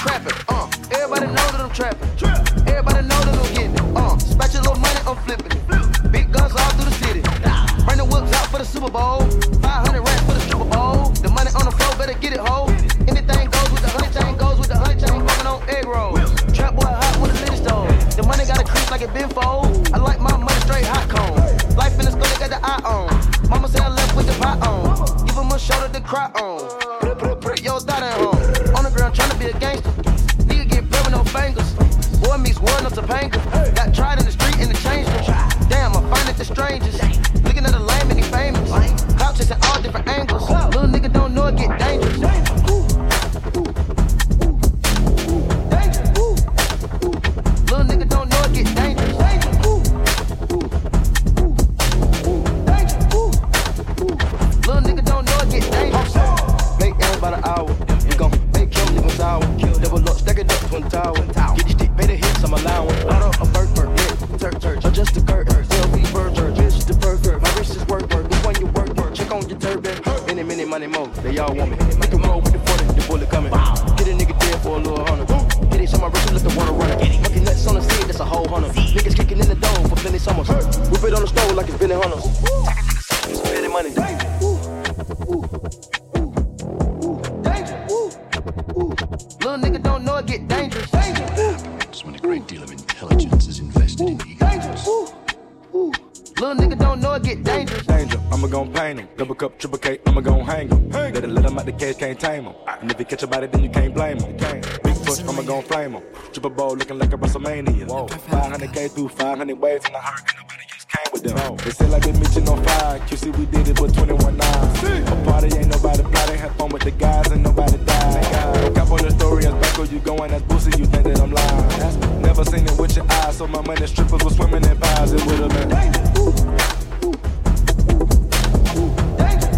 Trapping, Uh, everybody know that I'm trapping. Everybody know that I'm getting it. Uh, spatch a little money, I'm flipping it. Big guns all through the city. Bring the whips out for the Super Bowl. 500 racks for the Super Bowl. The money on the floor, better get it, ho. Anything goes with the honey chain, goes with the honey chain, fucking on egg roll. Trap boy hot with a lid stove. The money got a creep like it been fold. I like my money straight hot cone. Life in the school, they got the eye on. Mama say I left with the pot on. Give him a shoulder to cry on. Put your thought at home. On the ground, trying to be a gangster button up Topanga. Hey. Got tried in the street and it changed them. Damn, I find it the strangest. Looking at the lame and he famous. Clout chasing all different angles. Little just a curtain. Bitch the burger. My wrist is work work. This one you work work. Check on your turban. Many, many money more. They all want me. Make a roll with the 40, the bullet coming. Get a nigga dead for a little hundred. Hit it of my wrist, let the water run. Fucking nuts on the scene, that's a whole hundred. Niggas kicking in the dome for plenty summers. Whip it on the stove like it's been a hundred. intelligence is invested Ooh, in egos. Little nigga don't know it get dangerous. Danger, I'ma gon' paint him. Double cup, triple K, I'ma gon' hang him. Better let him out the cage, can't tame him. Ah. And if you catch a body, then you can't blame him. Big push, I'ma gon' flame him. Triple bowl looking like a WrestleMania. Whoa. 500K through 500 waves in the hurricane with them. No. They say like the mission on fire. QC, we did it with 21 9. A party ain't nobody plotting. Have fun with the guys and nobody died. Look up on the story as Bucko, you going as Boosie, you think that I'm lying. That's, never seen it with your eyes, so my money strippers were swimming in pies. It would've been. Danger. Ooh. Ooh. Ooh. Danger.